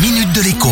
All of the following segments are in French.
minute de l'écho.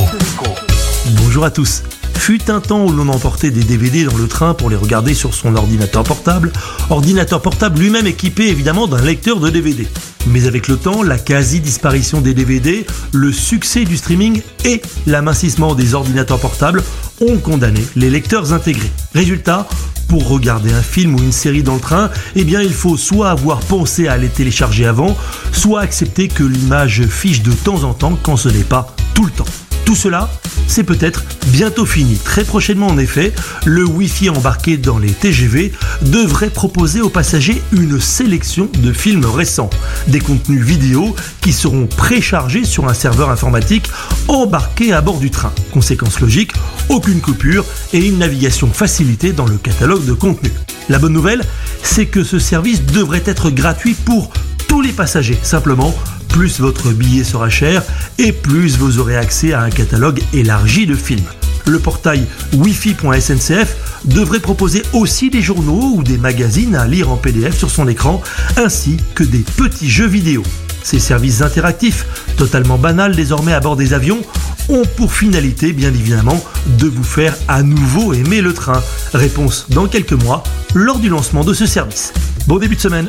Bonjour à tous. Fut un temps où l'on emportait des DVD dans le train pour les regarder sur son ordinateur portable, ordinateur portable lui-même équipé évidemment d'un lecteur de DVD. Mais avec le temps, la quasi-disparition des DVD, le succès du streaming et l'amincissement des ordinateurs portables ont condamné les lecteurs intégrés. Résultat, pour regarder un film ou une série dans le train, eh bien il faut soit avoir pensé à les télécharger avant, soit accepter que l'image fiche de temps en temps quand ce n'est pas tout le temps. Tout cela, c'est peut-être bientôt fini. Très prochainement en effet, le Wi-Fi embarqué dans les TGV devrait proposer aux passagers une sélection de films récents, des contenus vidéo qui seront préchargés sur un serveur informatique embarqué à bord du train. Conséquence logique, aucune coupure et une navigation facilitée dans le catalogue de contenu. La bonne nouvelle, c'est que ce service devrait être gratuit pour tous les passagers. Simplement, plus votre billet sera cher et plus vous aurez accès à un catalogue élargi de films. Le portail wifi.sncf devrait proposer aussi des journaux ou des magazines à lire en PDF sur son écran, ainsi que des petits jeux vidéo. Ces services interactifs, totalement banals désormais à bord des avions, ont pour finalité bien évidemment de vous faire à nouveau aimer le train. Réponse dans quelques mois lors du lancement de ce service. Bon début de semaine